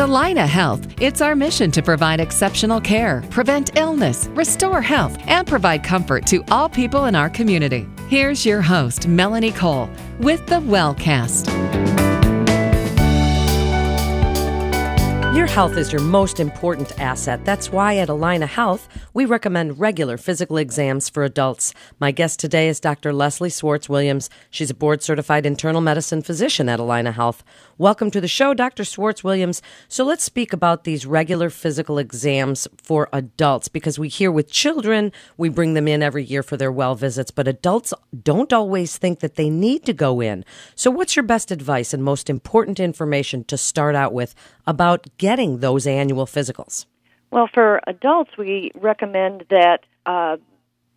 At Allina Health, it's our mission to provide exceptional care, prevent illness, restore health, and provide comfort to all people in our community. Here's your host, Melanie Cole, with the Wellcast. Your health is your most important asset. That's why at Allina Health, we recommend regular physical exams for adults. My guest today is Dr. Leslie Swartz Williams. She's a board certified internal medicine physician at Allina Health. Welcome to the show, Dr. Swartz Williams. So let's speak about these regular physical exams for adults because we hear with children, we bring them in every year for their well visits, but adults don't always think that they need to go in. So, what's your best advice and most important information to start out with about getting those annual physicals? Well, for adults, we recommend that uh,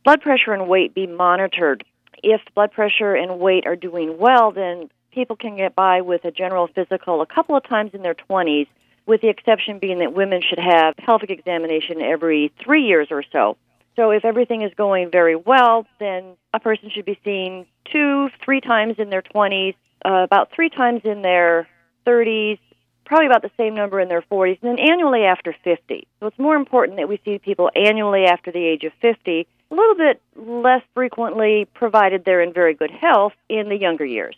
blood pressure and weight be monitored. If blood pressure and weight are doing well, then people can get by with a general physical a couple of times in their 20s, with the exception being that women should have pelvic examination every three years or so. So if everything is going very well, then a person should be seen two, three times in their 20s, uh, about three times in their 30s, probably about the same number in their 40s, and then annually after 50. So it's more important that we see people annually after the age of 50, a little bit less frequently, provided they're in very good health in the younger years.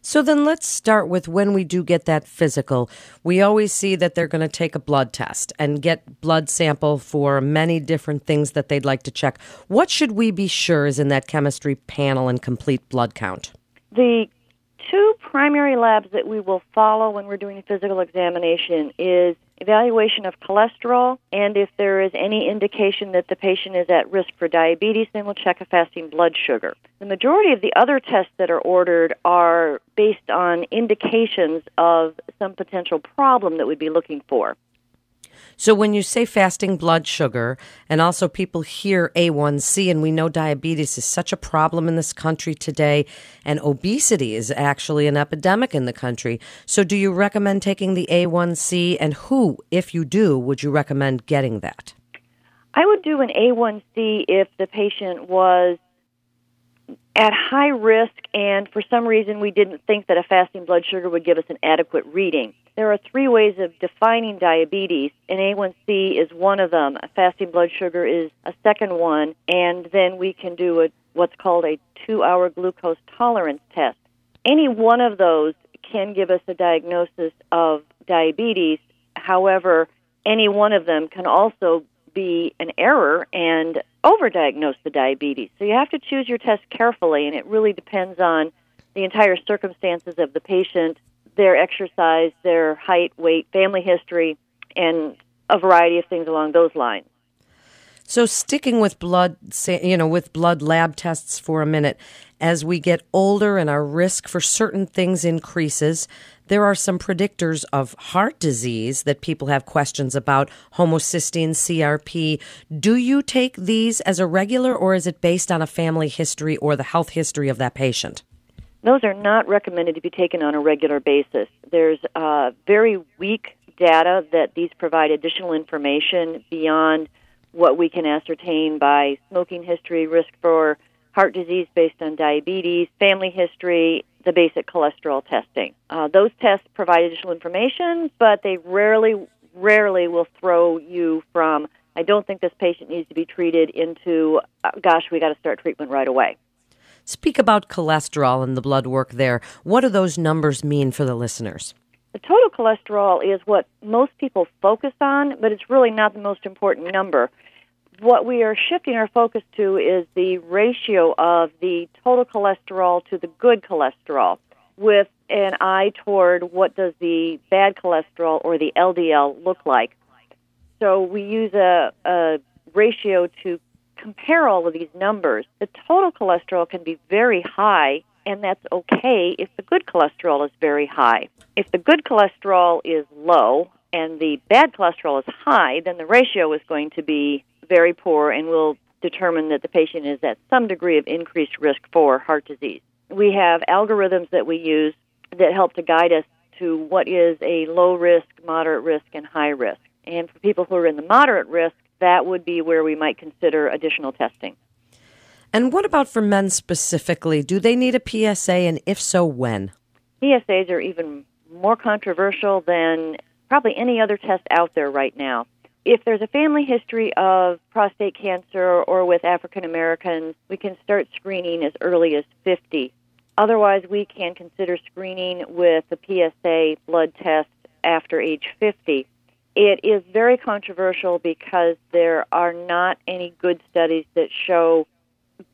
So then let's start with when we do get that physical. We always see that they're going to take a blood test and get blood sample for many different things that they'd like to check. What should we be sure is in that chemistry panel and complete blood count? The two primary labs that we will follow when we're doing a physical examination is evaluation of cholesterol and if there is any indication that the patient is at risk for diabetes then we'll check a fasting blood sugar. The majority of the other tests that are ordered are based on indications of some potential problem that we'd be looking for. So when you say fasting blood sugar, and also people hear A1C, and we know diabetes is such a problem in this country today, and obesity is actually an epidemic in the country. So do you recommend taking the A1C, and who, if you do, would you recommend getting that? I would do an A1C if the patient was at high risk, and for some reason we didn't think that a fasting blood sugar would give us an adequate reading. There are three ways of defining diabetes, and A1C is one of them. A fasting blood sugar is a second one, and then we can do a, what's called a two hour glucose tolerance test. Any one of those can give us a diagnosis of diabetes. However, any one of them can also be an error and overdiagnose the diabetes. So you have to choose your test carefully, and it really depends on the entire circumstances of the patient, their exercise, their height, weight, family history, and a variety of things along those lines. So sticking with blood, you know, with blood lab tests for a minute, as we get older and our risk for certain things increases, there are some predictors of heart disease that people have questions about homocysteine, CRP. Do you take these as a regular or is it based on a family history or the health history of that patient? Those are not recommended to be taken on a regular basis. There's uh, very weak data that these provide additional information beyond what we can ascertain by smoking history, risk for heart disease based on diabetes, family history, the basic cholesterol testing. Uh, those tests provide additional information, but they rarely, rarely will throw you from, I don't think this patient needs to be treated, into, uh, gosh, we got to start treatment right away. Speak about cholesterol and the blood work there. What do those numbers mean for the listeners? The total cholesterol is what most people focus on, but it's really not the most important number what we are shifting our focus to is the ratio of the total cholesterol to the good cholesterol with an eye toward what does the bad cholesterol or the LDL look like. So we use a, a ratio to compare all of these numbers. The total cholesterol can be very high, and that's okay if the good cholesterol is very high. If the good cholesterol is low and the bad cholesterol is high, then the ratio is going to be very poor and will determine that the patient is at some degree of increased risk for heart disease. We have algorithms that we use that help to guide us to what is a low risk, moderate risk, and high risk. And for people who are in the moderate risk, that would be where we might consider additional testing. And what about for men specifically? Do they need a PSA, and if so, when? PSAs are even more controversial than probably any other test out there right now. If there's a family history of prostate cancer or with African Americans, we can start screening as early as 50. Otherwise, we can consider screening with a PSA blood test after age 50. It is very controversial because there are not any good studies that show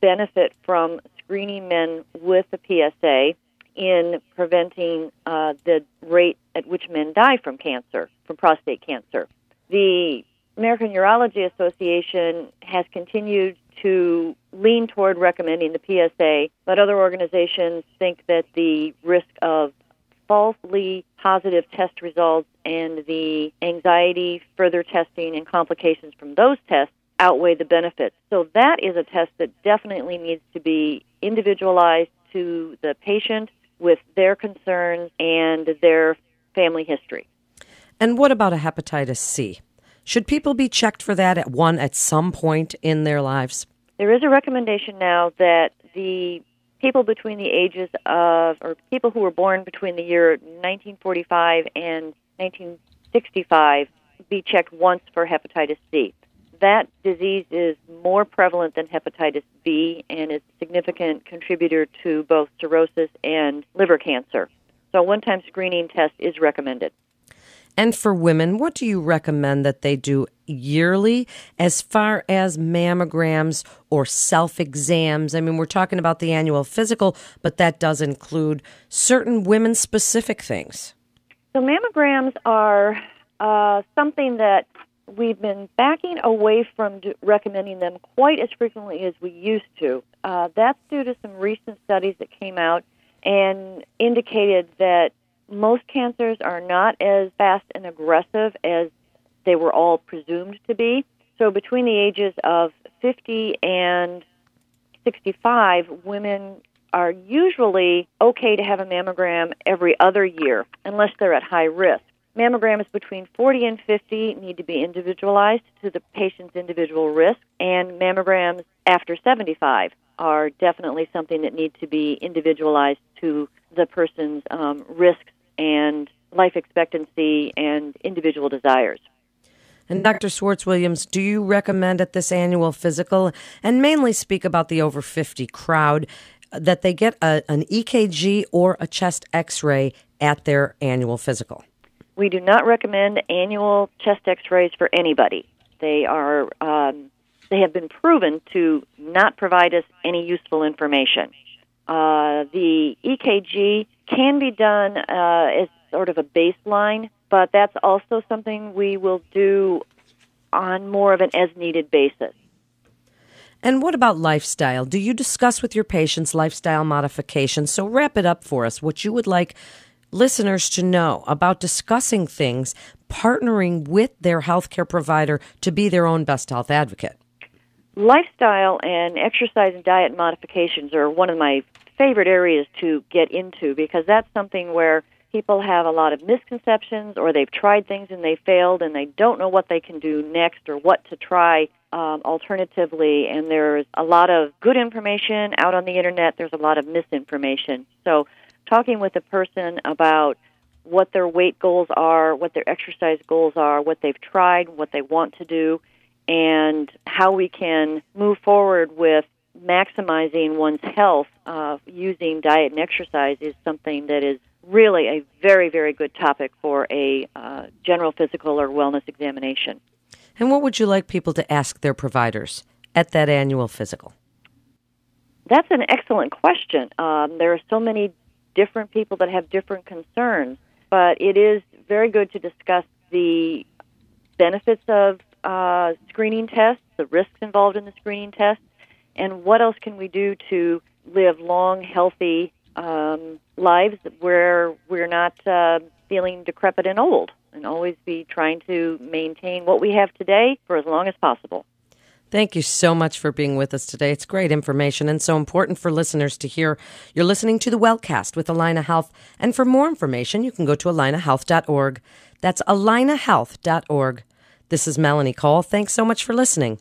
benefit from screening men with the PSA in preventing uh, the rate at which men die from cancer, from prostate cancer. The American Urology Association has continued to lean toward recommending the PSA, but other organizations think that the risk of falsely positive test results and the anxiety, further testing, and complications from those tests outweigh the benefits. So that is a test that definitely needs to be individualized to the patient with their concerns and their family history. And what about a hepatitis C? Should people be checked for that at one at some point in their lives? There is a recommendation now that the people between the ages of, or people who were born between the year 1945 and 1965 be checked once for hepatitis C. That disease is more prevalent than hepatitis B and is a significant contributor to both cirrhosis and liver cancer. So, a one time screening test is recommended. And for women, what do you recommend that they do yearly as far as mammograms or self exams? I mean, we're talking about the annual physical, but that does include certain women specific things. So, mammograms are uh, something that we've been backing away from recommending them quite as frequently as we used to. Uh, that's due to some recent studies that came out and indicated that most cancers are not as fast and aggressive as they were all presumed to be. So between the ages of 50 and 65, women are usually okay to have a mammogram every other year unless they're at high risk. Mammograms between 40 and 50 need to be individualized to the patient's individual risk, and mammograms after 75 are definitely something that need to be individualized to the person's um, risks and life expectancy and individual desires. And Dr. Swartz Williams, do you recommend at this annual physical, and mainly speak about the over 50 crowd, that they get a, an EKG or a chest x ray at their annual physical? We do not recommend annual chest x rays for anybody. They are. Um, they have been proven to not provide us any useful information. Uh, the EKG can be done uh, as sort of a baseline, but that's also something we will do on more of an as needed basis. And what about lifestyle? Do you discuss with your patients lifestyle modifications? So wrap it up for us what you would like listeners to know about discussing things, partnering with their healthcare provider to be their own best health advocate. Lifestyle and exercise and diet modifications are one of my favorite areas to get into because that's something where people have a lot of misconceptions or they've tried things and they failed and they don't know what they can do next or what to try um, alternatively. And there's a lot of good information out on the internet, there's a lot of misinformation. So, talking with a person about what their weight goals are, what their exercise goals are, what they've tried, what they want to do, and how we can move forward with maximizing one's health uh, using diet and exercise is something that is really a very, very good topic for a uh, general physical or wellness examination. And what would you like people to ask their providers at that annual physical? That's an excellent question. Um, there are so many different people that have different concerns, but it is very good to discuss the benefits of uh, screening tests, the risks involved in the screening tests, and what else can we do to live long, healthy um, lives where we're not uh, feeling decrepit and old, and always be trying to maintain what we have today for as long as possible. Thank you so much for being with us today. It's great information and so important for listeners to hear. You're listening to the Wellcast with Allina Health. And for more information, you can go to allinahealth.org. That's allinahealth.org. This is Melanie Cole. Thanks so much for listening.